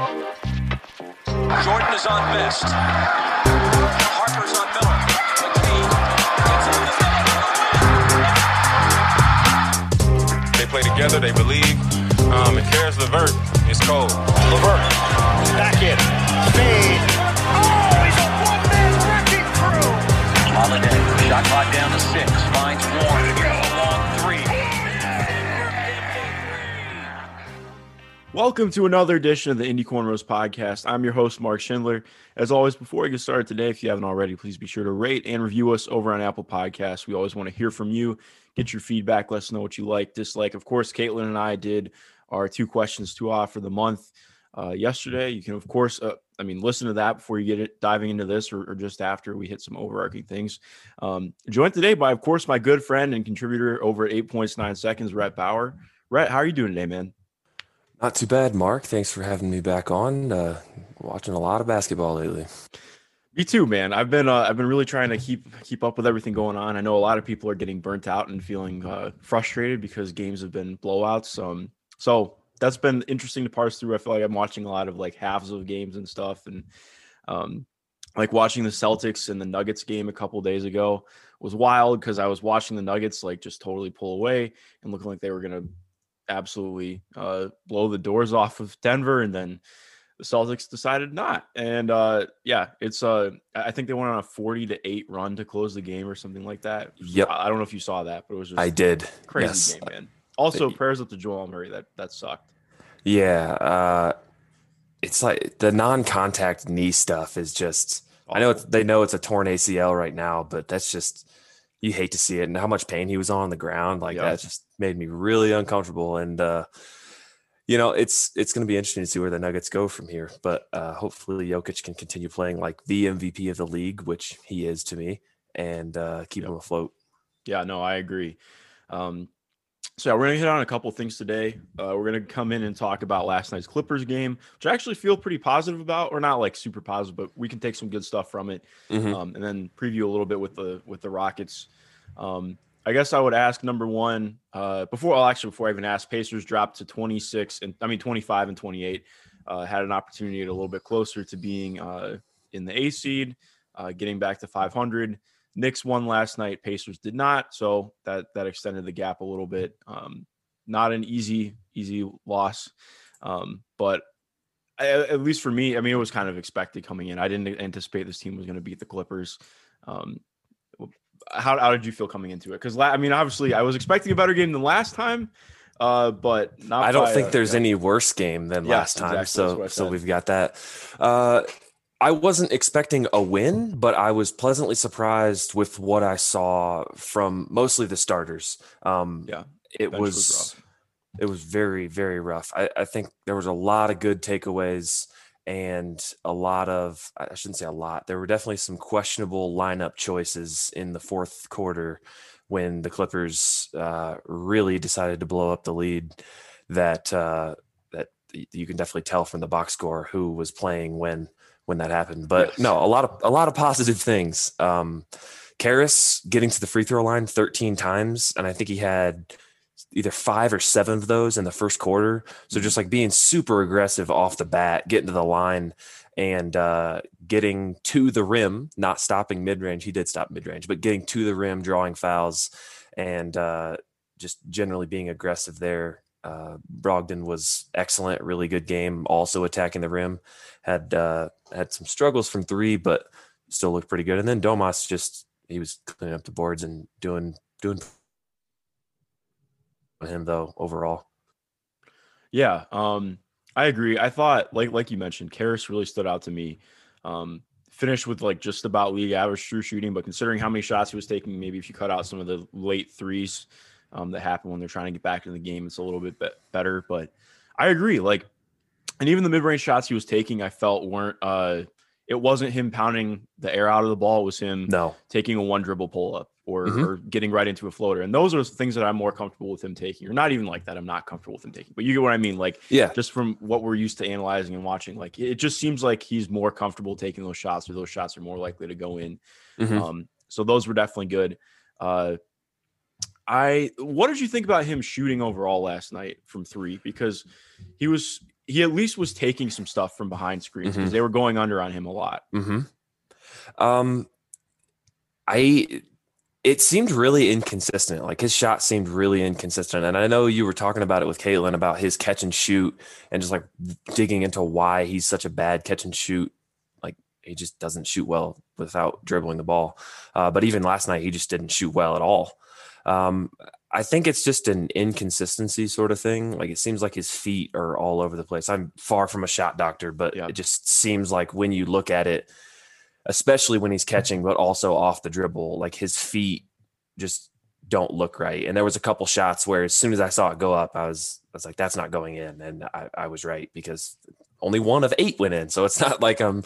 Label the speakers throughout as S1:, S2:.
S1: Jordan is on best. Harper's on Miller. McKee.
S2: They play together, they believe. Um, and Caris LeVert is cold.
S1: Levert back in. Fade. Oh, he's a one-man wrecking crew. Holiday, shot clock down to six. Finds Warren.
S3: Welcome to another edition of the Indy Cornrows podcast. I'm your host, Mark Schindler. As always, before we get started today, if you haven't already, please be sure to rate and review us over on Apple Podcasts. We always want to hear from you, get your feedback, let us know what you like, dislike. Of course, Caitlin and I did our two questions to off for the month uh, yesterday. You can, of course, uh, I mean, listen to that before you get it diving into this or, or just after we hit some overarching things. Um, joined today by, of course, my good friend and contributor over at eight points, nine seconds, Rhett Bauer. Rhett, how are you doing today, man?
S4: Not too bad, Mark. Thanks for having me back on. Uh, watching a lot of basketball lately.
S3: Me too, man. I've been uh, I've been really trying to keep keep up with everything going on. I know a lot of people are getting burnt out and feeling uh, frustrated because games have been blowouts. Um, so that's been interesting to parse through. I feel like I'm watching a lot of like halves of games and stuff, and um, like watching the Celtics and the Nuggets game a couple days ago was wild because I was watching the Nuggets like just totally pull away and looking like they were gonna absolutely uh, blow the doors off of Denver, and then the Celtics decided not. And uh, yeah, it's uh, I think they went on a forty to eight run to close the game or something like that.
S4: Yep.
S3: I don't know if you saw that, but it was just
S4: I did.
S3: crazy
S4: yes.
S3: game, man. Also, prayers up to Jamal Murray. That that sucked.
S4: Yeah. Uh, it's like the non-contact knee stuff is just. I know it's, they know it's a torn ACL right now, but that's just you hate to see it and how much pain he was on the ground. Like
S3: Yeah.
S4: that just made me really uncomfortable. And uh, you know, it's it's going to be interesting to see where the Nuggets go from here. But uh, hopefully, Jokic can continue playing like the MVP of the league, which he is to me, and uh, keep
S3: Yep.
S4: him afloat.
S3: Yeah, no, I agree. Um, so yeah, we're gonna hit on a couple things today. Uh, we're gonna come in and talk about last night's Clippers game, which I actually feel pretty positive about, or not like super positive, but we can take some good stuff from it,
S4: Mhm.
S3: um, and then preview a little bit with the with the Rockets. Um, I guess I would ask number one uh, before. Well, actually, before I even ask, Pacers dropped to twenty six and I mean twenty five and twenty eight. Uh, had an opportunity to get a little bit closer to being uh, in the A seed, uh, getting back to five hundred. Knicks won last night. Pacers did not, so that that extended the gap a little bit. Um, not an easy easy loss, um, but a- at least for me, I mean, it was kind of expected coming in. I didn't anticipate this team was going to beat the Clippers. Um, how, how did you feel coming into it? Because I mean, obviously, I was expecting a better game than last time, uh, but not.
S4: I don't
S3: by
S4: think
S3: a-
S4: there's
S3: yeah.
S4: any worse game than last time.
S3: exactly. That's what I
S4: So so we've got that. Uh, I wasn't expecting a win, but I was pleasantly surprised with what I saw from mostly the starters. Um,
S3: Yeah,
S4: it was,
S3: was
S4: it was very very rough. I, I think there was a lot of good takeaways and a lot of I shouldn't say a lot. There were definitely some questionable lineup choices in the fourth quarter when the Clippers uh, really decided to blow up the lead. That uh, that you can definitely tell from the box score who was playing when when that happened. But
S3: Yes.
S4: no, a lot of a lot of positive things. Um, Caris getting to the free throw line 13 times, and I think he had either five or seven of those in the first quarter. So just like being super aggressive off the bat, getting to the line and uh, getting to the rim, not stopping mid range. He did stop mid range, but getting to the rim, drawing fouls, and uh, just generally being aggressive there. Uh, Brogdon was excellent, really good game. Also attacking the rim, had uh, had some struggles from three, but still looked pretty good. And then Domas just he was cleaning up the boards and doing doing him though overall.
S3: Yeah, um, I agree. I thought, like like you mentioned, Caris really stood out to me. Um, finished with like just about league average true shooting, but considering how many shots he was taking, maybe if you cut out some of the late threes um, that happen when they're trying to get back in the game, it's a little bit be- better. But I agree. Like, and even the mid range shots he was taking, I felt weren't. Uh, it wasn't him pounding the air out of the ball. It was him
S4: No,
S3: taking a one dribble pull up or,
S4: Mhm.
S3: or getting right into a floater. And those are things that I'm more comfortable with him taking, or not even like that. I'm not comfortable with him taking, but you get what I mean. Like,
S4: yeah,
S3: just from what we're used to analyzing and watching, like it just seems like he's more comfortable taking those shots, or those shots are more likely to go in.
S4: Mhm.
S3: Um, so those were definitely good. Uh, I what did you think about him shooting overall last night from three? Because he was he at least was taking some stuff from behind screens because
S4: Mhm.
S3: they were going under on him a lot.
S4: hmm Um, I it seemed really inconsistent. Like his shot seemed really inconsistent, and I know you were talking about it with Caitlin about his catch and shoot, and just like digging into why he's such a bad catch and shoot. Like he just doesn't shoot well without dribbling the ball. Uh, but even last night, he just didn't shoot well at all. Um, I think it's just an inconsistency sort of thing. Like it seems like his feet are all over the place. I'm far from a shot doctor, but
S3: Yeah.
S4: it just seems like when you look at it, especially when he's catching, but also off the dribble, like his feet just don't look right. And there was a couple shots where as soon as I saw it go up, I was I was like, that's not going in. And I, I was right because only one of eight went in. So it's not like I'm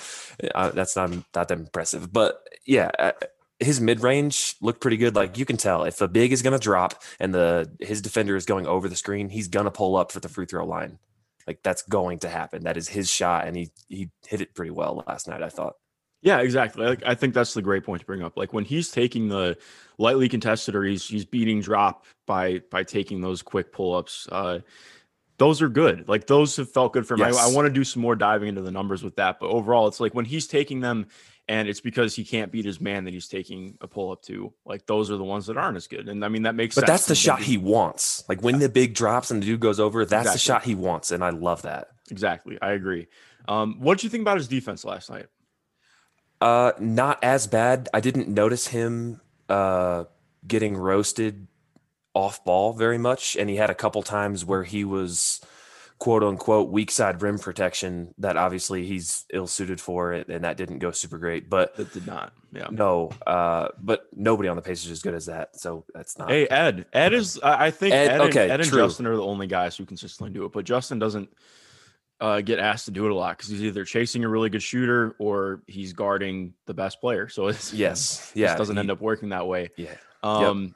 S4: uh, that's not not that impressive. But yeah, uh, his mid range looked pretty good. Like you can tell if a big is going to drop and the his defender is going over the screen, he's going to pull up for the free throw line. Like that's going to happen. That is his shot, and he he hit it pretty well last night. I thought.
S3: Yeah, exactly. Like, I think that's the great point to bring up. Like when he's taking the lightly contested or he's he's beating drop by by taking those quick pull ups. Uh, those are good. Like those have felt good for him. I, I want to do some more diving into the numbers with that, but overall, it's like when he's taking them, and it's because he can't beat his man that he's taking a pull up to. Like those are the ones that aren't as good. And I mean that makes
S4: But
S3: sense.
S4: that's the shot he wants. Like when the big drops and the dude goes over, that's the shot he wants, and I love that.
S3: exactly. I agree. Um, what did you think about his defense last night?
S4: Uh, not as bad. I didn't notice him uh getting roasted off ball very much, and he had a couple times where he was quote unquote weak side rim protection that obviously he's ill suited for it, and that didn't go super great. But
S3: That did not. Yeah.
S4: no, uh, but nobody on the Pacers is as good as that, so that's not.
S3: Hey Ed, Ed is. I think
S4: Ed-
S3: Ed,
S4: okay,
S3: and, Ed and. Justin are the only guys who consistently do it. But Justin doesn't uh, get asked to do it a lot because he's either chasing a really good shooter or he's guarding the best player. So it's
S4: yes,
S3: yeah,
S4: yeah,
S3: doesn't
S4: he-
S3: end up working that way.
S4: Yeah,
S3: Um,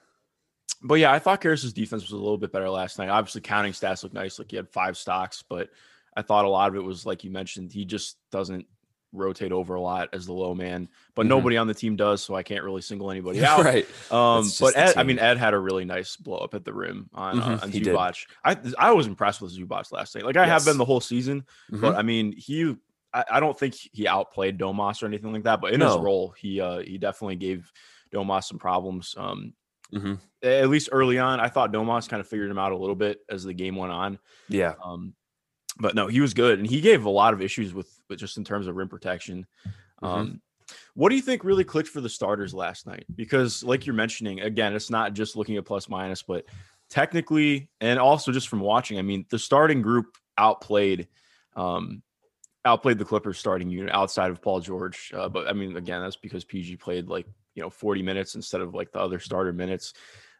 S3: but yeah, I thought Caris' defense was a little bit better last night. Obviously, counting stats look nice, like he had five stocks, but I thought a lot of it was like you mentioned, he just doesn't rotate over a lot as the low man. But
S4: Mhm.
S3: nobody on the team does, so I can't really single anybody out.
S4: right.
S3: Um, but Ed, I mean, Ed had a really nice blow up at the rim on, uh,
S4: Mhm,
S3: on
S4: he.
S3: Zubac. I I was impressed with Zubac last night. Like I have been the whole season, but
S4: Mhm.
S3: I mean, he I, I don't think he outplayed Domas or anything like that. But in his role, he uh he definitely gave Domas some problems. Um,
S4: Mhm.
S3: at least early on, I thought Domas kind of figured him out a little bit as the game went on.
S4: yeah,
S3: Um, but no, he was good, and he gave a lot of issues with, with just in terms of rim protection.
S4: Mhm.
S3: Um, what do you think really clicked for the starters last night? Because, like you're mentioning, again, it's not just looking at plus minus, but technically, and also just from watching, I mean, the starting group outplayed, um, outplayed the Clippers starting unit outside of Paul George. Uh, but I mean, again, that's because PG played like you know 40 minutes instead of like the other starter minutes.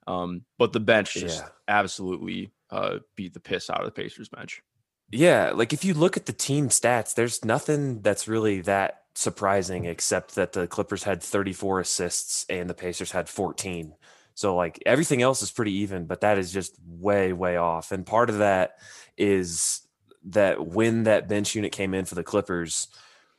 S3: Um, but the bench just
S4: Yeah.
S3: absolutely uh, beat the piss out of the Pacers bench.
S4: Yeah, like if you look at the team stats, there's nothing that's really that surprising except that the Clippers had 34 assists and the Pacers had 14. So like everything else is pretty even, but that is just way way off. And part of that is that when that bench unit came in for the Clippers,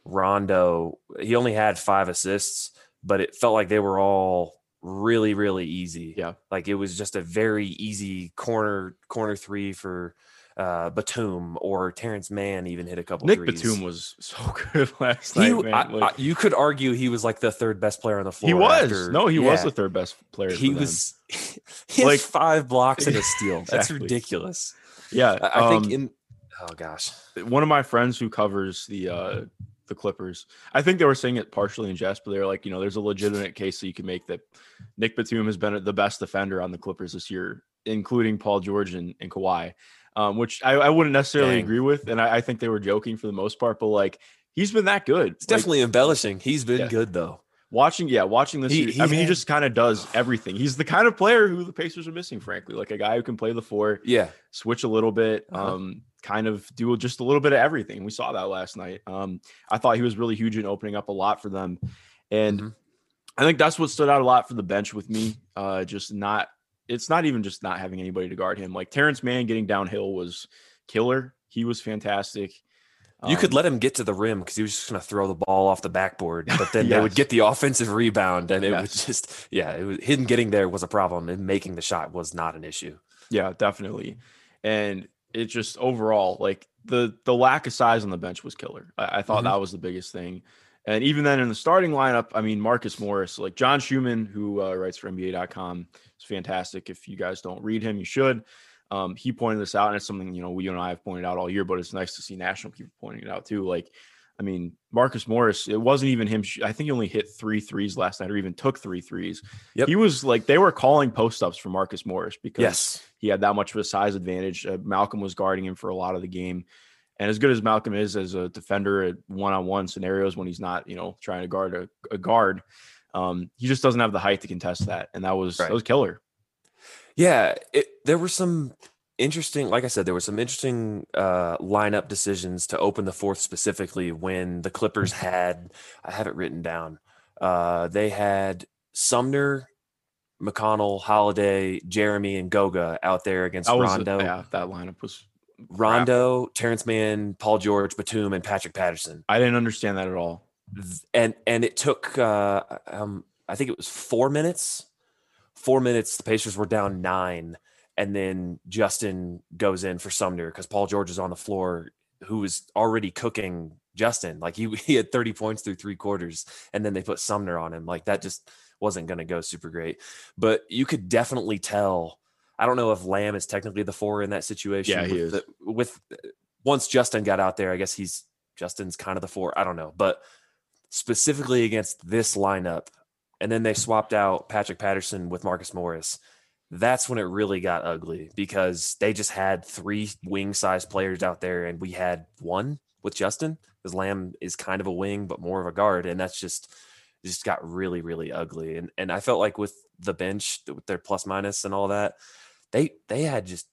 S4: Rondo, he only had 5 assists, but it felt like they were all really really easy.
S3: Yeah.
S4: Like it was just a very easy corner corner 3 for uh, Batum or Terrence Mann even hit a couple.
S3: Nick
S4: threes.
S3: Batum was so good last
S4: He,
S3: night.
S4: I-
S3: Like,
S4: I- you could argue he was like the third best player on the floor.
S3: he was
S4: after-
S3: no, he was the third best player.
S4: He was. He
S3: Like-
S4: like five blocks and a steal. That's
S3: Exactly.
S4: ridiculous.
S3: Yeah,
S4: I, I think
S3: um,
S4: in. Oh gosh.
S3: one of my friends who covers the uh the Clippers, I think they were saying it partially in jest, but they're like, you know, there's a legitimate case that you can make that Nick Batum has been the best defender on the Clippers this year, including Paul George and, and Kawhi, um, which I, I wouldn't necessarily
S4: Dang.
S3: agree with, and I, I think they were joking for the most part, but like he's been that good.
S4: It's definitely embellishing. He's been
S3: Yeah.
S4: good though.
S3: watching, yeah, watching this.
S4: He- he
S3: I mean, he just kind of does everything. He's the kind of player who the Pacers are missing, frankly, like a guy who can play the four,
S4: Yeah.
S3: switch a little bit,
S4: Uh-huh.
S3: um, kind of do just a little bit of everything. We saw that last night. Um, I thought he was really huge in opening up a lot for them, and
S4: Mhm.
S3: I think that's what stood out a lot for the bench with me. Uh, just not, it's not even just not having anybody to guard him. Like Terrence Mann getting downhill was killer. He was fantastic.
S4: You could
S3: Um,
S4: let him get to the rim because he was just going to throw the ball off the backboard, but then they would get the offensive rebound, and it
S3: Yes.
S4: was just yeah, it was him getting there was a problem, and making the shot was not an issue.
S3: Yeah, definitely. And it just overall, like the the lack of size on the bench was killer. I, I thought
S4: Mhm.
S3: that was the biggest thing. And even then in the starting lineup, I mean Marcus Morris, like John Schumann, who uh, writes for NBA.com, is fantastic. If you guys don't read him, you should. Um, he pointed this out, and it's something you know we you and I have pointed out all year, but it's nice to see national people pointing it out too. Like, I mean, Marcus Morris, it wasn't even him. I think he only hit three threes last night, or even took three threes.
S4: Yep.
S3: He was like they were calling post ups for Marcus Morris because
S4: Yes.
S3: he had that much of a size advantage. Uh, Malcolm was guarding him for a lot of the game. And as good as Malcolm is as a defender at one-on-one scenarios when he's not, you know, trying to guard a, a guard, um, he just doesn't have the height to contest that. And that was
S4: Right.
S3: that was killer.
S4: Yeah, it, there were some interesting, like I said, there were some interesting uh, lineup decisions to open the fourth specifically when the Clippers had, I have it written down, uh, they had Sumner, McConnell, Holiday, Jeremy, and Goga out there against
S3: was
S4: Rondo,
S3: yeah, that lineup was.
S4: Rondo, Terrence Mann, Paul George, Batum, and Patrick Patterson.
S3: I didn't understand that at all.
S4: And and it took uh um I think it was four minutes. Four minutes, the Pacers were down nine, and then Justin goes in for Sumner because Paul George is on the floor, who was already cooking Justin. Like he he had 30 points through three quarters, and then they put Sumner on him. Like that just wasn't gonna go super great. But you could definitely tell. I don't know if Lamb is technically the four in that situation.
S3: Yeah, he
S4: with
S3: is.
S4: the- with once Justin got out there, I guess he's Justin's kind of the four. I don't know, but specifically against this lineup, and then they swapped out Patrick Patterson with Marcus Morris. That's when it really got ugly because they just had three wing size players out there, and we had one with Justin because Lamb is kind of a wing but more of a guard, and that's just just got really really ugly. And and I felt like with the bench with their plus minus and all that, they they had just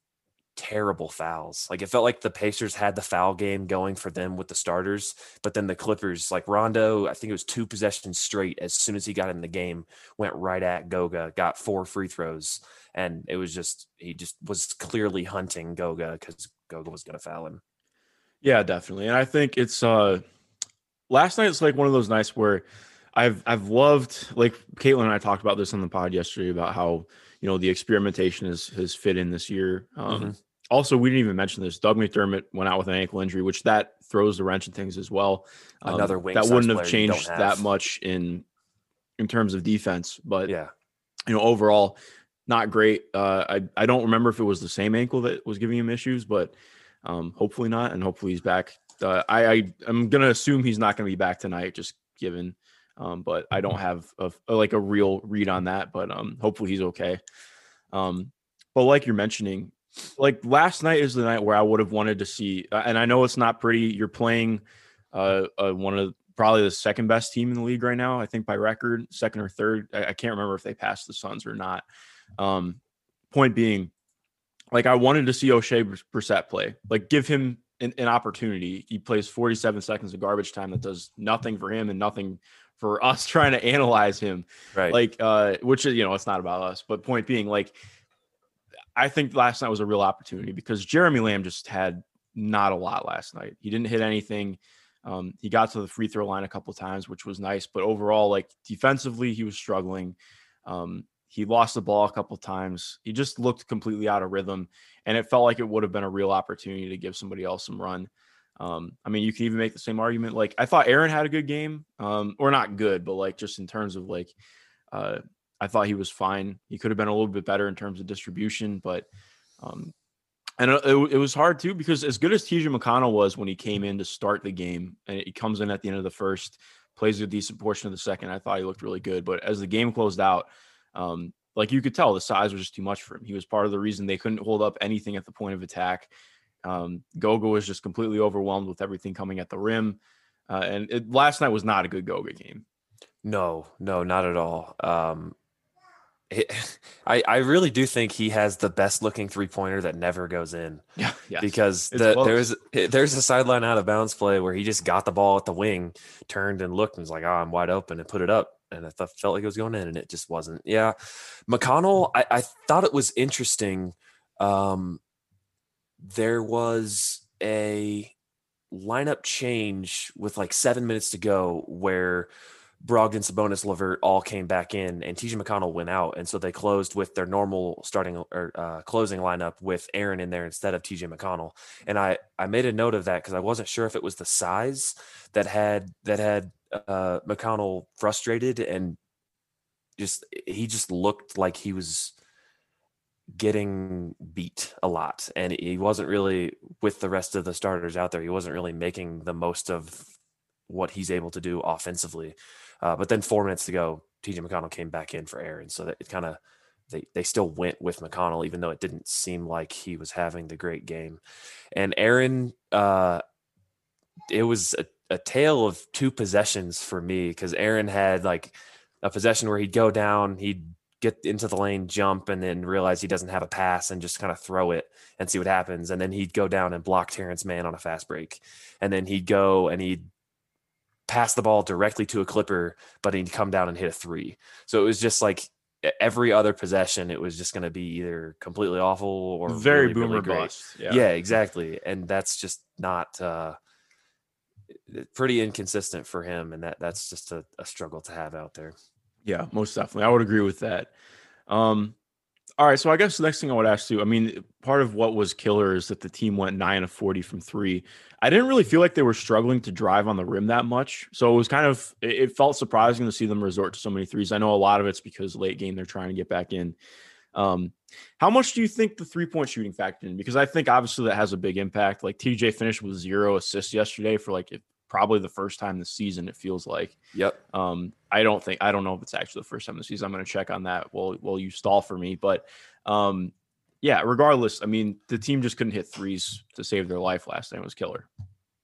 S4: terrible fouls. Like it felt like the Pacers had the foul game going for them with the starters, but then the Clippers, like Rondo, I think it was two possessions straight as soon as he got in the game, went right at Goga, got four free throws, and it was just he just was clearly hunting Goga because Goga was going to foul him.
S3: Yeah, definitely. And I think it's uh last night it's like one of those nights where I've I've loved like Caitlin and I talked about this on the pod yesterday about how you know the experimentation has has fit in this year. Um
S4: Mhm.
S3: also we didn't even mention this. Doug McDermott went out with an ankle injury, which that throws the wrench in things as well. Um,
S4: Another wing
S3: that wouldn't have
S4: player you don't
S3: changed that much in in terms of defense, but
S4: Yeah,
S3: you know, overall, not great. Uh, I I don't remember if it was the same ankle that was giving him issues, but um, hopefully not, and hopefully he's back. Uh, I, I I'm gonna assume he's not gonna be back tonight, just given. Um, but I don't have a, like a real read on that. But um, hopefully he's okay. Um, but like you're mentioning, like last night is the night where I would have wanted to see, uh, and I know it's not pretty. You're playing uh, uh one of probably the second best team in the league right now. I think by record, second or third. I, I can't remember if they passed the Suns or not. Um, point being, like I wanted to see Oshae Brissett play, like give him an, an opportunity. He plays 47 seconds of garbage time that does nothing for him and nothing for us trying to analyze him.
S4: right.
S3: Like, uh, which is you know, it's not about us, but point being, like, I think last night was a real opportunity because Jeremy Lamb just had not a lot last night. He didn't hit anything. Um, he got to the free throw line a couple of times, which was nice, but overall, like defensively, he was struggling. Um, he lost the ball a couple times. He just looked completely out of rhythm, and it felt like it would have been a real opportunity to give somebody else some run. Um, I mean, you can even make the same argument. Like I thought Aaron had a good game, um, or not good, but like just in terms of like, uh, I thought he was fine. He could have been a little bit better in terms of distribution, but um, and it, it, it was hard too because as good as TJ McConnell was when he came in to start the game, and he comes in at the end of the first, plays a decent portion of the second. I thought he looked really good, but as the game closed out, um, like you could tell, the size was just too much for him. He was part of the reason they couldn't hold up anything at the point of attack. Um, Goga was just completely overwhelmed with everything coming at the rim, uh, and it, last night was not a good Goga game.
S4: No, no, not at all. Um, it, I I really do think he has the best looking three pointer that never goes in
S3: Yeah, yeah.
S4: because the,
S3: close.
S4: there's there's a sideline out of bounds play where he just got the ball at the wing, turned and looked and was like, "Oh, I'm wide open," and put it up, and I thought, felt like it was going in, and it just wasn't. Yeah, McConnell, I, I thought it was interesting. Um, there was a lineup change with like seven minutes to go where Brogdon, Sabonis, Levert all came back in, and TJ McConnell went out, and so they closed with their normal starting or uh, closing lineup with Aaron in there instead of TJ McConnell. And I I made a note of that because I wasn't sure if it was the size that had that had uh, McConnell frustrated and just he just looked like he was getting beat a lot. And he wasn't really with the rest of the starters out there he wasn't really making the most of what he's able to do offensively. Uh, but then four minutes to go tj mcconnell came back in for aaron. So that it kind of they, they still went with mcconnell even though it didn't seem like he was having the great game. And aaron uh, it was a, a tale of two possessions for me because aaron had like a possession where he'd go down he'd get into the lane, jump, and then realize he doesn't have a pass and just kind of throw it and see what happens. And then he'd go down and block Terrence Mann on a fast break. And then he'd go and he'd pass the ball directly to a clipper, but he'd come down and hit a three. So it was just like every other possession, it was just going to be either completely awful or
S3: very
S4: really,
S3: boomer
S4: really
S3: bust.
S4: Yeah.
S3: Yeah.
S4: exactly. And that's just not uh pretty inconsistent for him. And that that's just a, a struggle to have out there.
S3: Yeah, most definitely. I would agree with that. Um, all right, so I guess the next thing I would ask you, I mean, part of what was killer is that the team went nine of forty from three. I didn't really feel like they were struggling to drive on the rim that much, so it was kind of it felt surprising to see them resort to so many threes. I know a lot of it's because late game they're trying to get back in. Um, how much do you think the three point shooting factor in? Because I think obviously that has a big impact. Like TJ finished with zero assists yesterday for like probably the first time this season. It feels like.
S4: Yep.
S3: Um, I don't think I don't know if it's actually the first time this season. I'm going to check on that while while you stall for me. But um, yeah, regardless, I mean the team just couldn't hit threes to save their life last night. It was killer.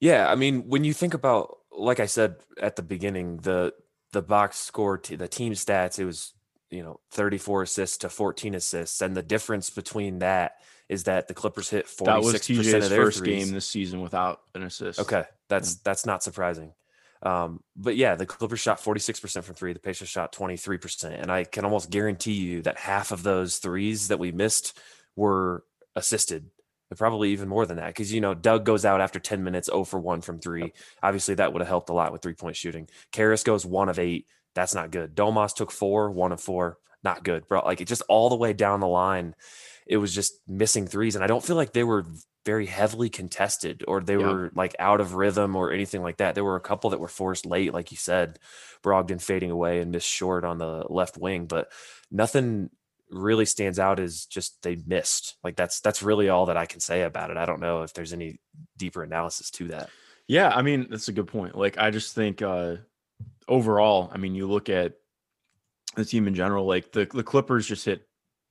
S4: Yeah, I mean, when you think about, like I said at the beginning, the the box score, t- the team stats, it was you know 34 assists to 14 assists, and the difference between that is that the Clippers hit
S3: That was
S4: 46
S3: TJ's
S4: of their
S3: first
S4: threes.
S3: game this season without an assist.
S4: Okay, that's that's not surprising. Um, but yeah, the Clippers shot 46% from three, the Pacers shot 23%. And I can almost guarantee you that half of those threes that we missed were assisted. And Probably even more than that. Because you know, Doug goes out after 10 minutes, 0 for 1 from three. Obviously, that would have helped a lot with three-point shooting. Caris goes one of eight. That's not good. Domas took four, one of four, not good, bro. Like it just all the way down the line, it was just missing threes. And I don't feel like they were very heavily contested or they
S3: Yeah.
S4: were like out of rhythm or anything like that. There were a couple that were forced late, like you said, Brogdon fading away and missed short on the left wing, but nothing really stands out as just they missed. Like that's that's really all that I can say about it. I don't know if there's any deeper analysis to that.
S3: Yeah, I mean that's a good point. Like I just think uh overall, I mean you look at the team in general, like the the Clippers just hit.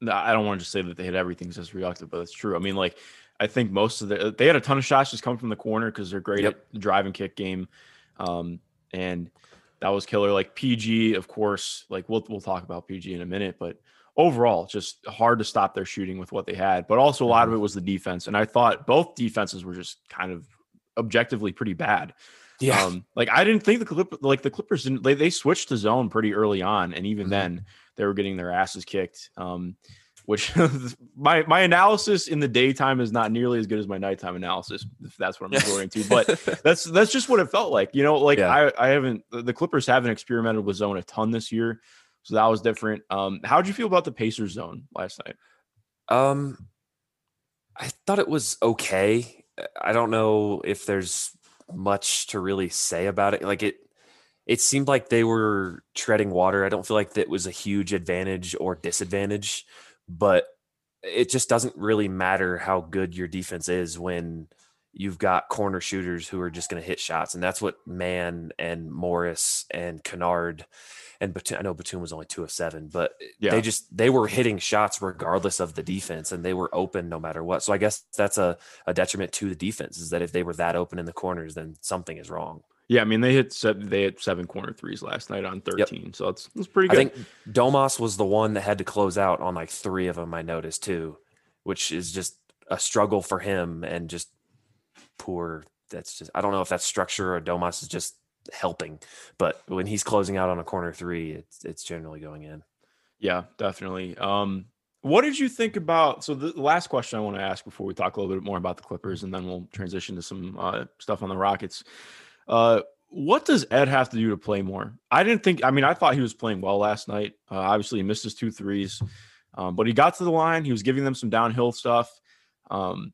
S3: I don't want to just say that they hit everything just reactive, but it's true. I mean, like I think most of the they had a ton of shots just come from the corner because they're great
S4: Yep.
S3: at the drive and kick game, um, and that was killer. Like PG, of course, like we'll we'll talk about PG in a minute, but overall, just hard to stop their shooting with what they had. But also a lot of it was the defense, and I thought both defenses were just kind of objectively pretty bad. Um, like I didn't think the clip like the Clippers didn't they, they switched the zone pretty early on, and even
S4: Mhm.
S3: then they were getting their asses kicked. Um, which my my analysis in the daytime is not nearly as good as my nighttime analysis, if that's what I'm referring to. But that's that's just what it felt like. You know, like
S4: Yeah.
S3: I I haven't the the Clippers haven't experimented with zone a ton this year, so that was different. Um, how'd you feel about the Pacers zone last night?
S4: Um, I thought it was okay. I don't know if there's much to really say about it. Like it, it seemed like they were treading water. I don't feel like that was a huge advantage or disadvantage, but it just doesn't really matter how good your defense is when you've got corner shooters who are just going to hit shots, and that's what Mann and Morris and Kennard and Batum. I know Batum was only two of seven, but
S3: Yeah.
S4: they just they were hitting shots regardless of the defense, and they were open no matter what. So I guess that's a, a detriment to the defense is that if they were that open in the corners, then something is wrong.
S3: Yeah, I mean they hit seven, they hit seven corner threes last night on 13, so it's it's pretty good.
S4: I think Domas was the one that had to close out on like three of them. I noticed too, which is just a struggle for him and just poor. That's just I don't know if that's structure or Domas is just helping, but when he's closing out on a corner three, it's it's generally going in.
S3: Yeah, definitely. Um, what did you think about? So the last question I want to ask before we talk a little bit more about the Clippers, and then we'll transition to some uh, stuff on the Rockets. Uh, what does Ed have to do to play more? I didn't think. I mean, I thought he was playing well last night. Uh, obviously, he missed his two threes, um, but he got to the line. He was giving them some downhill stuff. Um,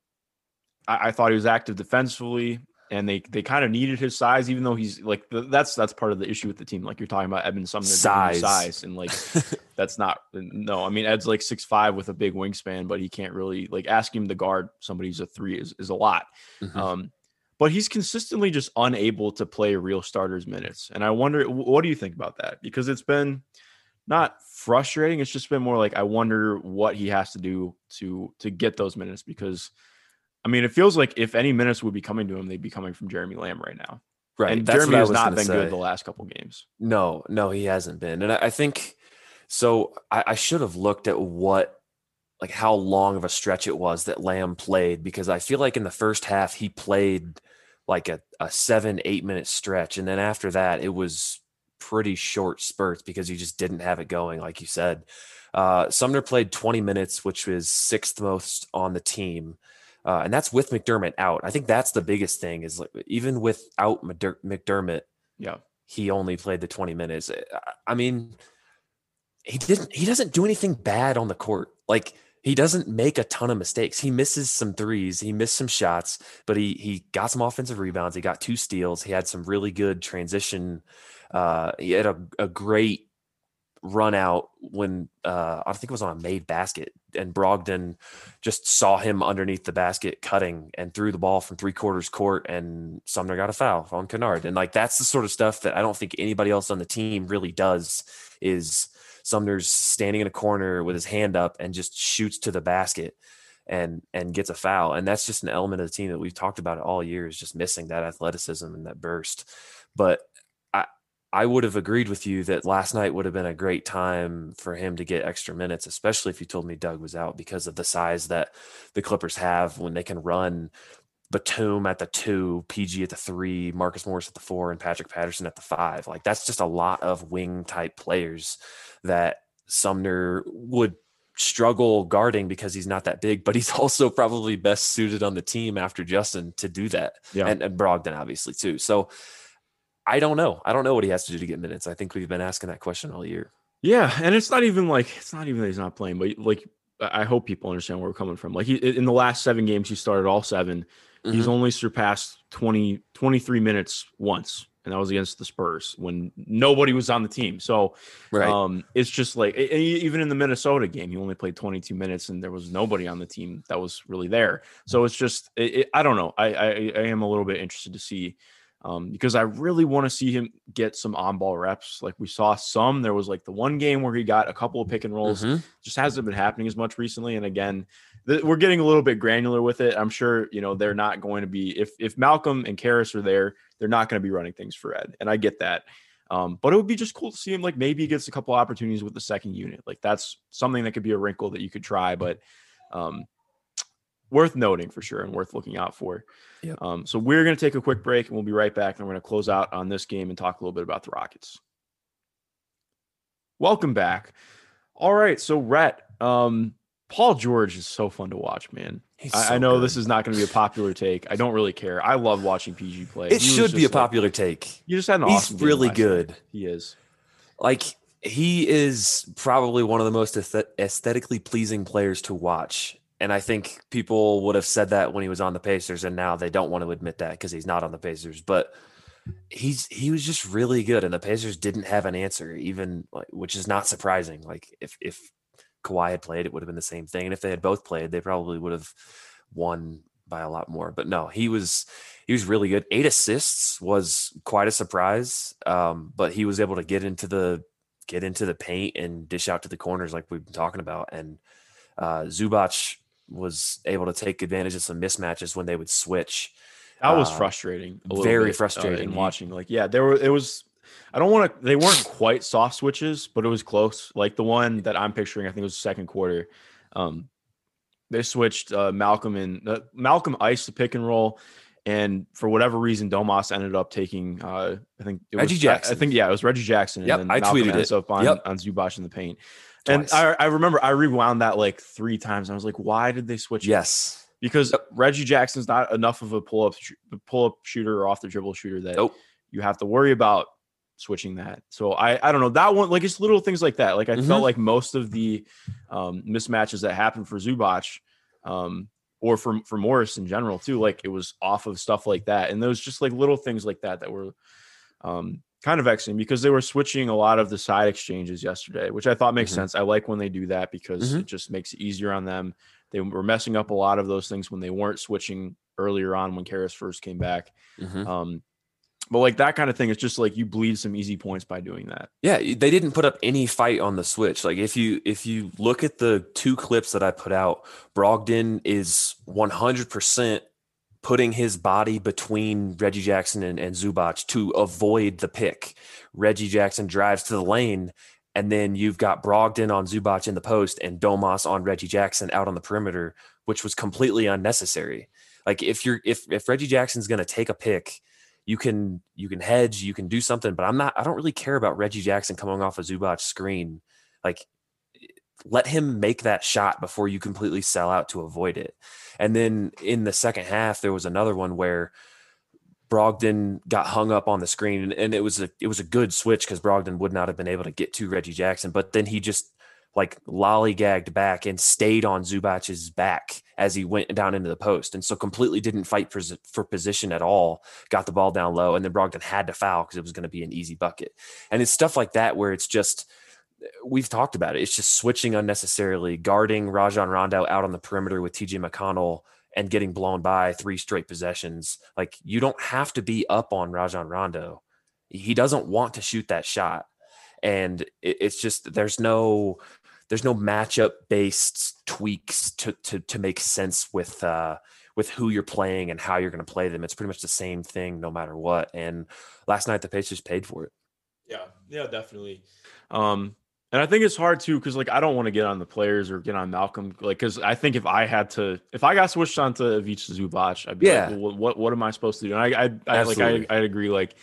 S3: I, I thought he was active defensively, and they they kind of needed his size, even though he's like the, that's that's part of the issue with the team. Like you're talking about Edmond Sumner
S4: Size.
S3: size, and like that's not no. I mean, Ed's like six five with a big wingspan, but he can't really like ask him to guard somebody who's a three is is a lot.
S4: Mhm.
S3: Um, but he's consistently just unable to play real starters minutes. And I wonder, what do you think about that? Because it's been not frustrating. It's just been more like I wonder what he has to do to to get those minutes. Because I mean, it feels like if any minutes would be coming to him, they'd be coming from Jeremy Lamb right now.
S4: right.
S3: and
S4: that's
S3: Jeremy has not been
S4: say.
S3: good the last couple games.
S4: No, no, he hasn't been. And I, I think so. I, I should have looked at what, like, how long of a stretch it was that Lamb played because I feel like in the first half he played like a, a seven, eight minute stretch. And then after that, it was pretty short spurts because he just didn't have it going, like you said. Uh, Sumner played 20 minutes, which was sixth most on the team. Uh, and that's with McDermott out. I think that's the biggest thing is like, even without McDermott,
S3: Yeah.
S4: he only played the 20 minutes. I- I mean, he didn't he doesn't do anything bad on the court. Like he doesn't make a ton of mistakes. He misses some threes, he missed some shots, but he he got some offensive rebounds. He got two steals. He had some really good transition. Uh he had a, a great run out when uh I think it was on a made basket and Brogdon just saw him underneath the basket cutting and threw the ball from three quarters court and Sumner got a foul on Kennard. And like that's the sort of stuff that I don't think anybody else on the team really does is Sumner's standing in a corner with his hand up and just shoots to the basket and and gets a foul. And that's just an element of the team that we've talked about all year is just missing that athleticism and that burst. But I would have agreed with you that last night would have been a great time for him to get extra minutes, especially if you told me Doug was out because of the size that the Clippers have when they can run Batum at the two, PG at the three, Marcus Morris at the four, and Patrick Patterson at the five. Like that's just a lot of wing type players that Sumner would struggle guarding because he's not that big, but he's also probably best suited on the team after Justin to do that.
S3: Yeah.
S4: And, and Brogdon, obviously, too. So I don't know. I don't know what he has to do to get minutes. I think we've been asking that question all year.
S3: Yeah, and it's not even like it's not even that he's not playing, but like I hope people understand where we're coming from. Like he in the last seven games, he started all 7 He's
S4: Mhm.
S3: only surpassed 20, 23 minutes once, and that was against the Spurs when nobody was on the team. So
S4: right.
S3: um, it's just like even in the Minnesota game, he only played 22 minutes, and there was nobody on the team that was really there. So it's just it, it- I don't know. I, I I am a little bit interested to see um, because I really want to see him get some on ball reps. Like we saw some. There was like the one game where he got a couple of pick and rolls.
S4: Mhm.
S3: Just hasn't been happening as much recently. And again, th- we're getting a little bit granular with it. I'm sure you know they're not going to be if if Malcolm and Caris are there, they're not going to be running things for Ed, and I get that. Um, but it would be just cool to see him like maybe he gets a couple opportunities with the second unit. Like that's something that could be a wrinkle that you could try, but um, worth noting for sure and worth looking out for.
S4: Yep.
S3: Um, so we're going to take a quick break and we'll be right back. And we're going to close out on this game and talk a little bit about the Rockets. Welcome back. All right. So, Rhett, um, Paul George is so fun to watch, man.
S4: He's
S3: I, I know
S4: good.
S3: this is not going to be a popular take. I don't really care. I love watching PG play.
S4: It
S3: He
S4: should be a
S3: just, like-
S4: popular take.
S3: You just had an
S4: He's
S3: awesome game
S4: really
S3: last night.
S4: good.
S3: He is.
S4: Like he is probably one of the most aesthet- aesthetically pleasing players to watch. And I think people would have said that when he was on the Pacers, and now they don't want to admit that because he's not on the Pacers. But he's he was just really good, and the Pacers didn't have an answer, even which is not surprising. Like if if Kawhi had played, it would have been the same thing, and if they had both played, they probably would have won by a lot more. But no, he was he was really good. Eight assists was quite a surprise, um, but he was able to get into the get into the paint and dish out to the corners like we've been talking about. And uh, Zubac was able to take advantage of some mismatches when they would switch.
S3: That was
S4: Uh,
S3: frustrating.
S4: very
S3: bit, uh,
S4: frustrating.
S3: in watching. Like, yeah, there were. It was. I don't want to. They weren't quite soft switches, but it was close. Like the one that I'm picturing, I think it was the second quarter. Um, they switched uh, Malcolm and uh, Malcolm iced the pick and roll, and for whatever reason, Domas ended up taking. Uh, I think it
S4: Reggie Jackson.
S3: I think yeah, it was Reggie Jackson.
S4: Yep,
S3: and then
S4: I
S3: Malcolm
S4: tweeted it.
S3: up on
S4: Yep.
S3: on Zubac in the paint. And I, I remember I rewound that like three times. I was like, why did they switch? it?
S4: yes,
S3: because Reggie Jackson's not enough of a pull up pull up shooter or off the dribble shooter that
S4: Nope.
S3: you have to worry about switching that. So I I don't know that one like it's little things like that. Like I
S4: Mhm.
S3: felt like most of the um, mismatches that happened for Zubac um, or for for Morris in general too, like it was off of stuff like that. And those just like little things like that that were um, kind of vexing because they were switching a lot of the side exchanges yesterday, which I thought makes
S4: Mhm.
S3: sense. I like when they do that because
S4: Mhm.
S3: it just makes it easier on them. They were messing up a lot of those things when they weren't switching earlier on when Caris first came back.
S4: Mhm.
S3: Um, but like that kind of thing, it's just like you bleed some easy points by doing that.
S4: Yeah, they didn't put up any fight on the switch. Like if you if you look at the two clips that I put out, Brogdon is 100% putting his body between Reggie Jackson and, and Zubac to avoid the pick. Reggie Jackson drives to the lane, and then you've got Brogdon on Zubac in the post and Domas on Reggie Jackson out on the perimeter, which was completely unnecessary. Like if you're if if Reggie Jackson's gonna take a pick, you can you can hedge, you can do something, but I'm not I don't really care about Reggie Jackson coming off a Zubac screen. Like let him make that shot before you completely sell out to avoid it. And then in the second half, there was another one where Brogdon got hung up on the screen, and, and it was a it was a good switch because Brogdon would not have been able to get to Reggie Jackson, but then he just like lollygagged back and stayed on Zubac's back as he went down into the post, and so completely didn't fight for, for position at all. Got the ball down low, and then Brogdon had to foul because it was going to be an easy bucket. And it's stuff like that where it's just we've talked about it. It's just switching unnecessarily, guarding Rajon Rondo out on the perimeter with TJ McConnell and getting blown by three straight possessions. Like you don't have to be up on Rajon Rondo. He doesn't want to shoot that shot. And it, it's just there's no there's no matchup based tweaks to to to make sense with uh with who you're playing and how you're going to play them. It's pretty much the same thing no matter what. And last night the Pacers paid for it.
S3: Yeah, yeah, definitely. Um, and I think it's hard too because like I don't want to get on the players or get on Malcolm like because I think if I had to if I got switched onto Ivica Zubac I'd be
S4: Yeah.
S3: like well, what what am I supposed to do and I I, I like I I'd agree like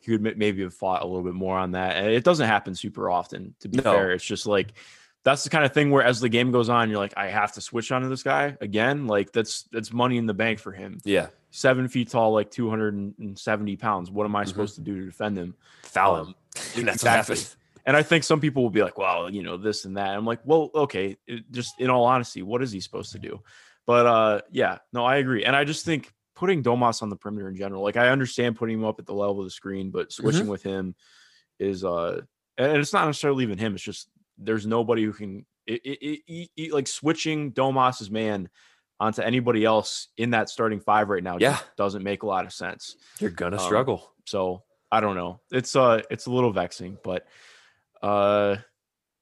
S3: he would maybe have fought a little bit more on that and it doesn't happen super often to be
S4: No.
S3: fair it's just like that's the kind of thing where as the game goes on you're like I have to switch onto this guy again like that's that's money in the bank for him
S4: Yeah.
S3: seven feet tall like 270 pounds what am I
S4: Mhm.
S3: supposed to do to defend him
S4: Foul
S3: Um,
S4: him. That's what
S3: exactly. And I think some people will be like, well, you know, this and that. I'm like, well, okay, it- just in all honesty, what is he supposed to do? But uh yeah, no, I agree. And I just think putting Domas on the perimeter in general, like I understand putting him up at the level of the screen, but switching with him is uh and it's not necessarily even him, it's just there's nobody who can it, it, it, like switching Domas's man onto anybody else in that starting five right now
S4: Yeah.
S3: just doesn't make a lot of sense.
S4: You're gonna
S3: Um,
S4: struggle.
S3: So I don't know. It's uh it's a little vexing, but uh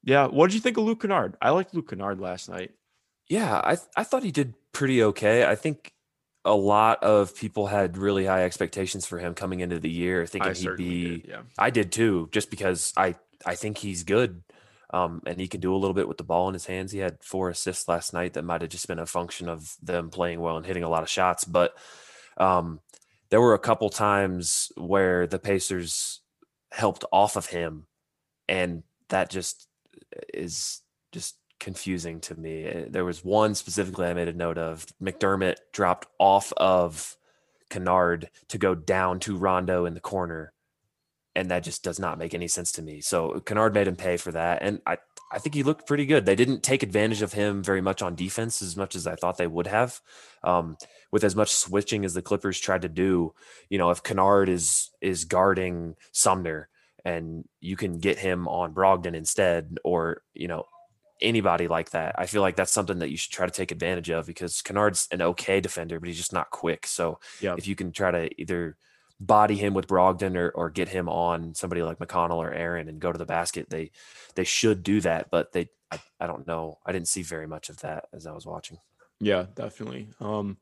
S3: yeah. What did you think of Luke Kennard? I liked Luke Kennard last night.
S4: Yeah, I th- I thought he did pretty okay. I think a lot of people had really high expectations for him coming into the year, thinking
S3: I
S4: he'd be.
S3: did, yeah.
S4: I did too, just because I I think he's good, um, and he can do a little bit with the ball in his hands. He had four assists last night. That might have just been a function of them playing well and hitting a lot of shots. But um, there were a couple times where the Pacers helped off of him, and that just is just confusing to me. Uh, There was one specifically I made a note of. McDermott dropped off of Kennard to go down to Rondo in the corner. And that just does not make any sense to me. So Kennard made him pay for that. And I, I think he looked pretty good. They didn't take advantage of him very much on defense as much as I thought they would have. Um, with as much switching as the Clippers tried to do, you know, if Kennard is is guarding Sumner and you can get him on Brogdon instead, or you know, anybody like that. I feel like that's something that you should try to take advantage of because Kennard's an okay defender, but he's just not quick. So
S3: Yeah.
S4: if you can try to either body him with Brogdon or, or get him on somebody like McConnell or Aaron and go to the basket, they they should do that. But they I, I don't know. I didn't see very much of that as I was watching.
S3: Yeah, definitely. Um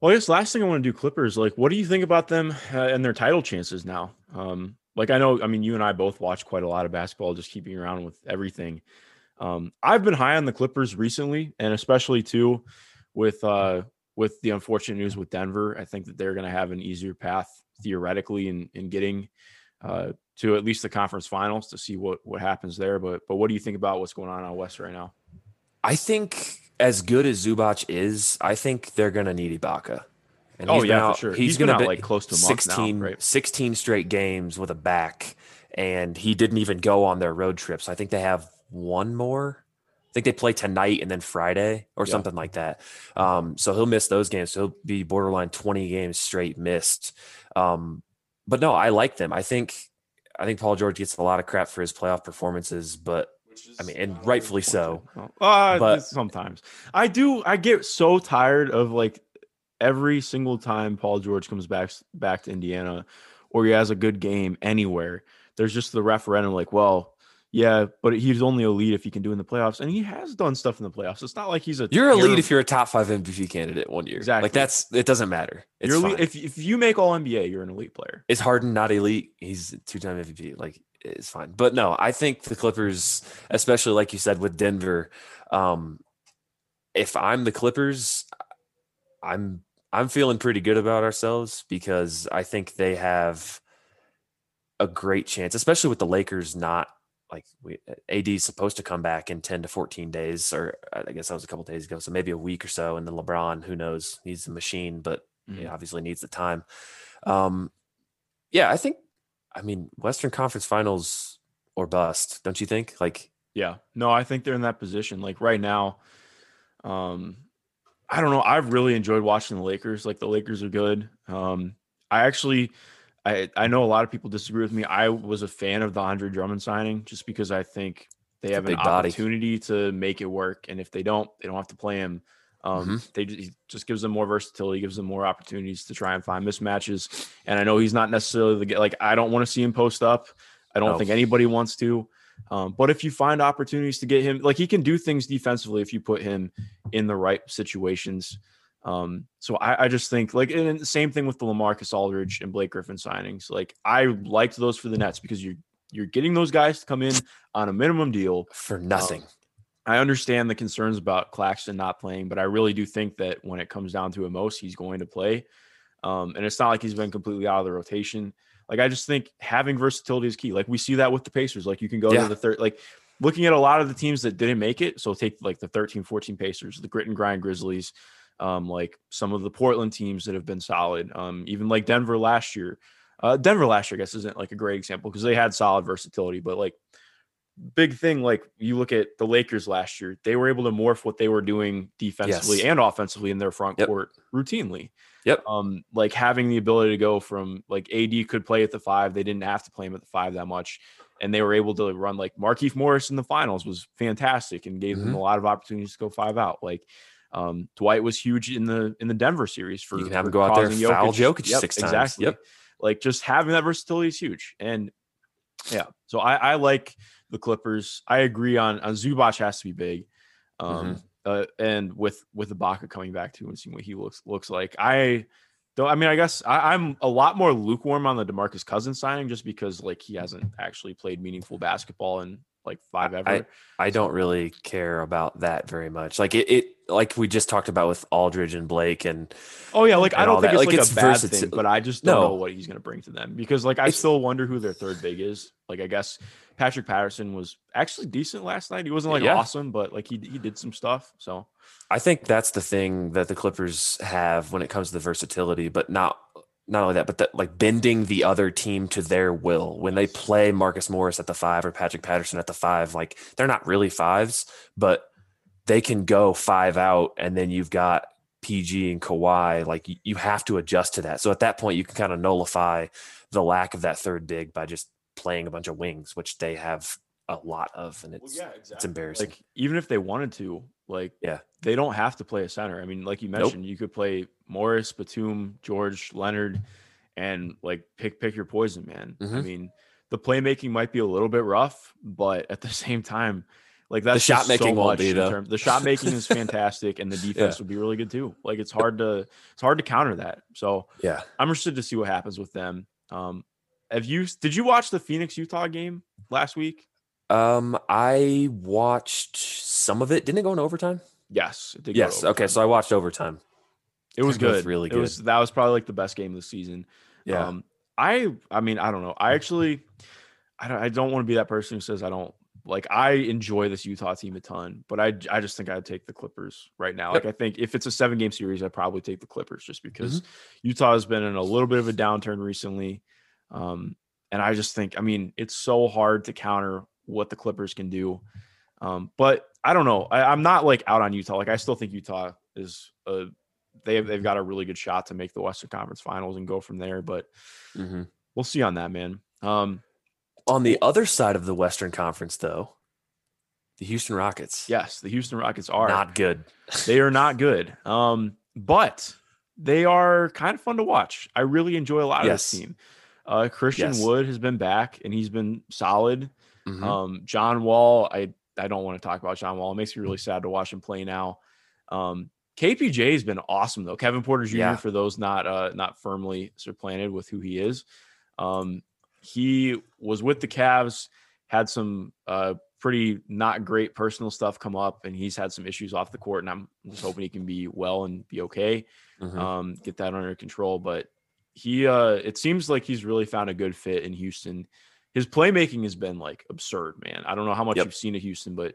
S3: well, I guess last thing I want to do Clippers, like what do you think about them uh, and their title chances now? Um like I know, I mean, you and I both watch quite a lot of basketball, just keeping around with everything. Um, I've been high on the Clippers recently, and especially too with uh with the unfortunate news with Denver. I think that they're gonna have an easier path theoretically in in getting uh to at least the conference finals to see what what happens there. But but what do you think about what's going on out west right now?
S4: I think as good as Zubac is, I think they're gonna need Ibaka. And
S3: Oh,
S4: he's been
S3: yeah, for sure.
S4: He's,
S3: He's been
S4: gonna
S3: out,
S4: be
S3: like, close to a month now,
S4: 16,
S3: right?
S4: 16 straight games with a back, and he didn't even go on their road trips. I think they have one more. I think they play tonight and then Friday or
S3: Yeah.
S4: something like that. Um, so he'll miss those games. So he'll be borderline 20 games straight missed. Um, but no, I like them. I think I think Paul George gets a lot of crap for his playoff performances, but I mean, and rightfully so.
S3: Uh,
S4: But-
S3: sometimes I do. I get so tired of like every single time Paul George comes back back to Indiana, or he has a good game anywhere. There's just the referendum, like, well, yeah, but he's only elite if he can do in the playoffs, and he has done stuff in the playoffs. It's not like he's a
S4: You're elite if you're a top five MVP candidate one year.
S3: Exactly.
S4: Like that's it doesn't matter. It's
S3: you're elite.
S4: fine.
S3: If if you make All NBA, you're an elite player.
S4: is Harden not elite? He's two time MVP. Like it's fine. But no, I think the Clippers, especially like you said with Denver, um, if I'm the Clippers, I'm I'm feeling pretty good about ourselves because I think they have a great chance, especially with the Lakers not like we, AD is supposed to come back in 10 to 14 days, or I guess that was a couple days ago. So maybe a week or so. And then LeBron, who knows, he's a machine, but he
S3: Mhm.
S4: obviously needs the time. Um, yeah, I think, I mean, Western Conference Finals or bust, don't you think? Like,
S3: Yeah. No, I think they're in that position. Like right now, um, I don't know. I've really enjoyed watching the Lakers. Like the Lakers are good. Um, I actually I I know a lot of people disagree with me. I was a fan of the Andre Drummond signing just because I think they
S4: a
S3: have an
S4: big body.
S3: opportunity to make it work. And if they don't, they don't have to play him. Um,
S4: Mm-hmm.
S3: they just, he just gives them more versatility, gives them more opportunities to try and find mismatches. And I know he's not necessarily the guy- like I don't want to see him post up. I don't
S4: No.
S3: think anybody wants to. Um, but if you find opportunities to get him, like he can do things defensively if you put him in the right situations. Um, so I, I just think like and the same thing with the LaMarcus Aldridge and Blake Griffin signings. Like I liked those for the Nets because you're you're getting those guys to come in on a minimum deal.
S4: for nothing.
S3: I understand the concerns about Claxton not playing, but I really do think that when it comes down to it most, he's going to play. Um, and it's not like he's been completely out of the rotation. Like I just think having versatility is key. Like we see that with the Pacers. Like you can go
S4: Yeah.
S3: to the third, like looking at a lot of the teams that didn't make it. So take like the 13, 14 Pacers, the grit and grind Grizzlies, um, like some of the Portland teams that have been solid. Um, even like Denver last year. Uh, Denver last year, I guess, isn't like a great example because they had solid versatility, but like big thing, like you look at the Lakers last year, they were able to morph what they were doing defensively
S4: Yes.
S3: and offensively in their front
S4: Yep.
S3: court routinely.
S4: Yep.
S3: Um, like having the ability to go from like AD could play at the five, they didn't have to play him at the five that much. And they were able to run like Markieff Morris in the finals was fantastic and gave them
S4: Mhm.
S3: a lot of opportunities to go five out. Like um, Dwight was huge in the in the Denver series for
S4: You can have him go out there and foul Jokic six times.
S3: Exactly.
S4: Yep.
S3: Like just having that versatility is huge. And yeah, so I, I like the Clippers. I agree on on Zubac has to be big. Um
S4: Mm-hmm.
S3: Uh, and with with Ibaka coming back too and seeing what he looks looks like. I don't I mean I guess I, I'm a lot more lukewarm on the DeMarcus Cousins signing just because like he hasn't actually played meaningful basketball in like five ever.
S4: I don't really care about that very much. Like it, it like we just talked about with Aldridge and Blake and
S3: oh yeah, like I don't think
S4: that.
S3: it's
S4: Like,
S3: like,
S4: it's
S3: a bad thing, but I just don't
S4: No.
S3: know what he's gonna bring to them because like I
S4: It's-
S3: still wonder who their third big is. Like I guess Patrick Patterson was actually decent last night. He wasn't like
S4: Yeah.
S3: awesome, but like he he did some stuff. So
S4: I think that's the thing that the Clippers have when it comes to the versatility, but not not only that, but that like bending the other team to their will. When they play Marcus Morris at the five or Patrick Patterson at the five, like they're not really fives, but they can go five out, and then you've got PG and Kawhi. Like you, you have to adjust to that. So at that point, you can kind of nullify the lack of that third big by just playing a bunch of wings, which they have a lot of, and it's it's embarrassing.
S3: like even if they wanted to, like
S4: Yeah.
S3: they don't have to play a center. I mean, like you
S4: Nope.
S3: mentioned, you could play Morris, Batum, George, Leonard, and like pick pick your poison, man. I
S4: Mhm.
S3: mean, the playmaking might be a little bit rough, but at the same time, like that's
S4: shot
S3: just so
S4: making
S3: much
S4: be, though.
S3: term- the shot making is fantastic, and the defense would be really good too. Like it's hard to it's hard to counter that. So
S4: yeah.
S3: I'm interested to see what happens with them. Um, have you did you watch the Phoenix Utah game last week?
S4: Um, I watched some of it. Didn't it go in overtime?
S3: Yes. it did go
S4: Yes. Okay, so I watched overtime.
S3: It was
S4: They're both
S3: good.
S4: really
S3: It was that was probably like the best game of the season.
S4: Yeah.
S3: Um, I I mean I don't know. I actually I don't I don't want to be that person who says I don't Like I enjoy this Utah team a ton, but I I just think I'd take the Clippers right now. Like I think if it's a seven game series, I'd probably take the Clippers just because Utah has been in a little bit of a downturn recently. Um, and I just think, I mean, it's so hard to counter what the Clippers can do. Um, but I don't know. I, I'm not like out on Utah. Like I still think Utah is a they have, they've got a really good shot to make the Western Conference Finals and go from there. But
S4: Mhm.
S3: we'll see on that, man. Um,
S4: On the other side of the Western Conference, though, the Houston Rockets.
S3: yes, the Houston Rockets are
S4: Not good.
S3: they are not good. Um, but they are kind of fun to watch. I really enjoy a lot of this team. Uh, Christian
S4: Yes.
S3: Wood has been back and he's been solid.
S4: Mhm.
S3: Um, John Wall, I I don't want to talk about John Wall. It makes me really sad to watch him play now. Um, KPJ has been awesome though. Kevin Porter Jr.
S4: Yeah.
S3: for those not uh not firmly supplanted with who he is. Um, he was with the Cavs, had some uh pretty not great personal stuff come up, and he's had some issues off the court. And I'm just hoping he can be well and be okay
S4: Mhm.
S3: um, get that under control. But he, uh, it seems like he's really found a good fit in Houston. His playmaking has been like absurd, man. I don't know how much
S4: Yep.
S3: you've seen of Houston, but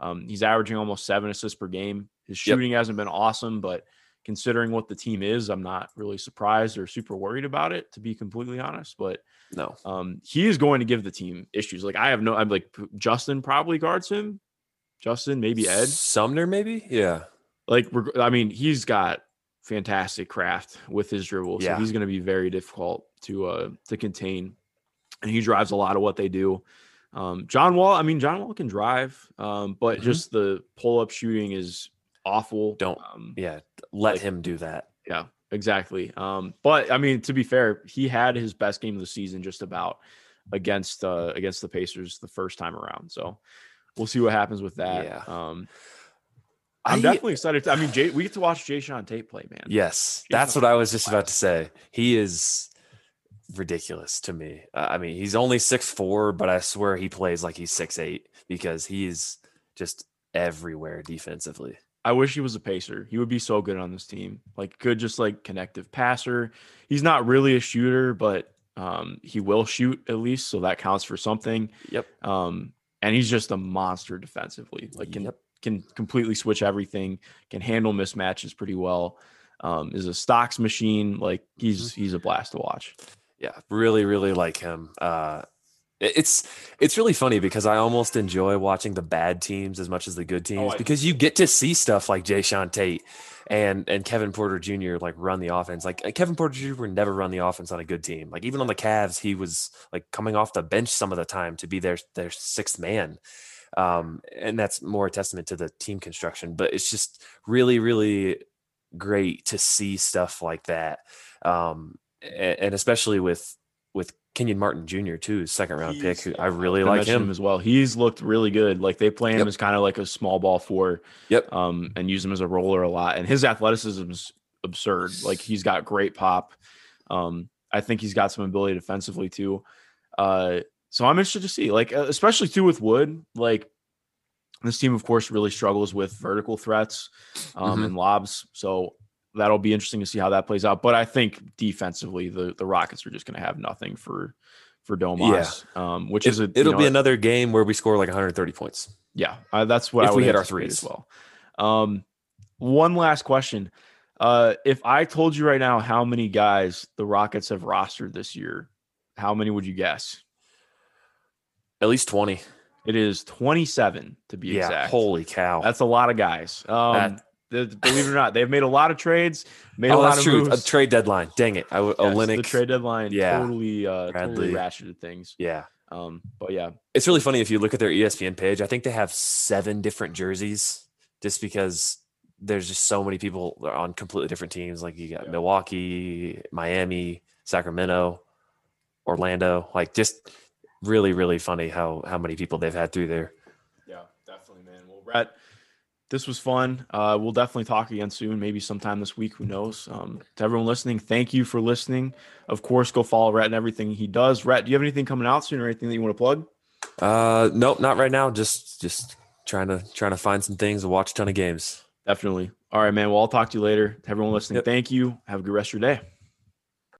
S3: um, he's averaging almost seven assists per game. His
S4: Yep.
S3: shooting hasn't been awesome, but considering what the team is, I'm not really surprised or super worried about it, to be completely honest. But
S4: no.
S3: um, he is going to give the team issues. Like I have no, I'm like Justin probably guards him. Justin, maybe Ed.
S4: Sumner, maybe? Yeah.
S3: Like, I mean, he's got fantastic craft with his dribble, so
S4: Yeah.
S3: he's going to be very difficult to uh to contain, and he drives a lot of what they do. Um, John Wall, I mean, John Wall can drive, um, but
S4: Mhm.
S3: just the pull up shooting is awful.
S4: Don't-
S3: um,
S4: Yeah. Let
S3: Like-
S4: him do that.
S3: yeah, exactly. Um, but I mean, to be fair, he had his best game of the season just about against uh against the Pacers the first time around. So we'll see what happens with that.
S4: Yeah.
S3: Um I'm
S4: I-
S3: definitely excited. To, I mean, Jay, we get to watch Jae'Sean Tate play, man.
S4: Yes.
S3: He's
S4: That's
S3: not
S4: what I was just about to say. He is ridiculous to me. Uh, I mean, he's only six four, but I swear he plays like he's six eight because he's just everywhere defensively.
S3: I wish he was a pacer. He would be so good on this team. Like good, just like connective passer. He's not really a shooter, but um, he will shoot at least, so that counts for something.
S4: Yep.
S3: Um, and he's just a monster defensively. Like can
S4: Yep.
S3: can completely switch everything. Can handle mismatches pretty well. Um, is a stocks machine. Like he's
S4: Mm-hmm.
S3: he's a blast to watch.
S4: Yeah, really, really like him. Uh, it's it's really funny because I almost enjoy watching the bad teams as much as the good teams
S3: Oh,
S4: because you get to see stuff like Jae'Sean Tate and and Kevin Porter Jr. like run the offense. Like uh, Kevin Porter Jr. would never run the offense on a good team. Like even on the Cavs, he was like coming off the bench some of the time to be their their sixth man. Um, and that's more a testament to the team construction. But it's just really, really great to see stuff like that. Um, and especially with with Kenyon Martin Jr. too, second round pick. Who I really
S3: I
S4: like
S3: mentioned
S4: him.
S3: as well. He's looked really good. Like they play him
S4: Yep.
S3: as kind of like a small ball four.
S4: Yep.
S3: Um, and use him as a roller a lot. And his athleticism is absurd. Like he's got great pop. Um, I think he's got some ability defensively too. Uh, so I'm interested to see, like, uh, especially too with Wood. Like this team, of course, really struggles with vertical threats um,
S4: Mhm.
S3: and lobs. So that'll be interesting to see how that plays out. But I think defensively, the the Rockets are just going to have nothing for for Domas, um, which is a
S4: It'll
S3: know,
S4: be another game where we score like 130 points.
S3: yeah, uh, that's what
S4: If
S3: I would
S4: we hit our threes.
S3: as well. Um, one last question: uh, If I told you right now how many guys the Rockets have rostered this year, how many would you guess?
S4: At least 20.
S3: It is twenty-seven to be
S4: yeah.
S3: exact.
S4: Holy cow.
S3: That's a lot of guys. Um,
S4: That-
S3: believe it or not, they've made a lot of trades, made a
S4: oh,
S3: lot
S4: that's
S3: of
S4: true.
S3: moves.
S4: A trade deadline. Dang it. I,
S3: Yes,
S4: Olenek.
S3: the trade deadline
S4: Yeah.
S3: totally, uh, totally ratcheted things.
S4: yeah.
S3: Um, but yeah,
S4: It's really funny if you look at their ESPN page. I think they have seven different jerseys just because there's just so many people are on completely different teams. Like you got
S3: Yeah.
S4: Milwaukee, Miami, Sacramento, Orlando. Like just really, really funny how how many people they've had through there.
S3: Yeah, definitely, man. Well, Brett, this was fun. Uh, we'll definitely talk again soon, maybe sometime this week. Who knows? Um, to everyone listening, thank you for listening. Of course, go follow Rhett and everything he does. Rhett, do you have anything coming out soon or anything that you want to plug?
S4: Uh, nope, not right now. Just just trying to trying to find some things to watch a ton of games.
S3: Definitely. All right, man. Well, I'll talk to you later. To everyone listening,
S4: Yep.
S3: thank you. Have a good rest of your day.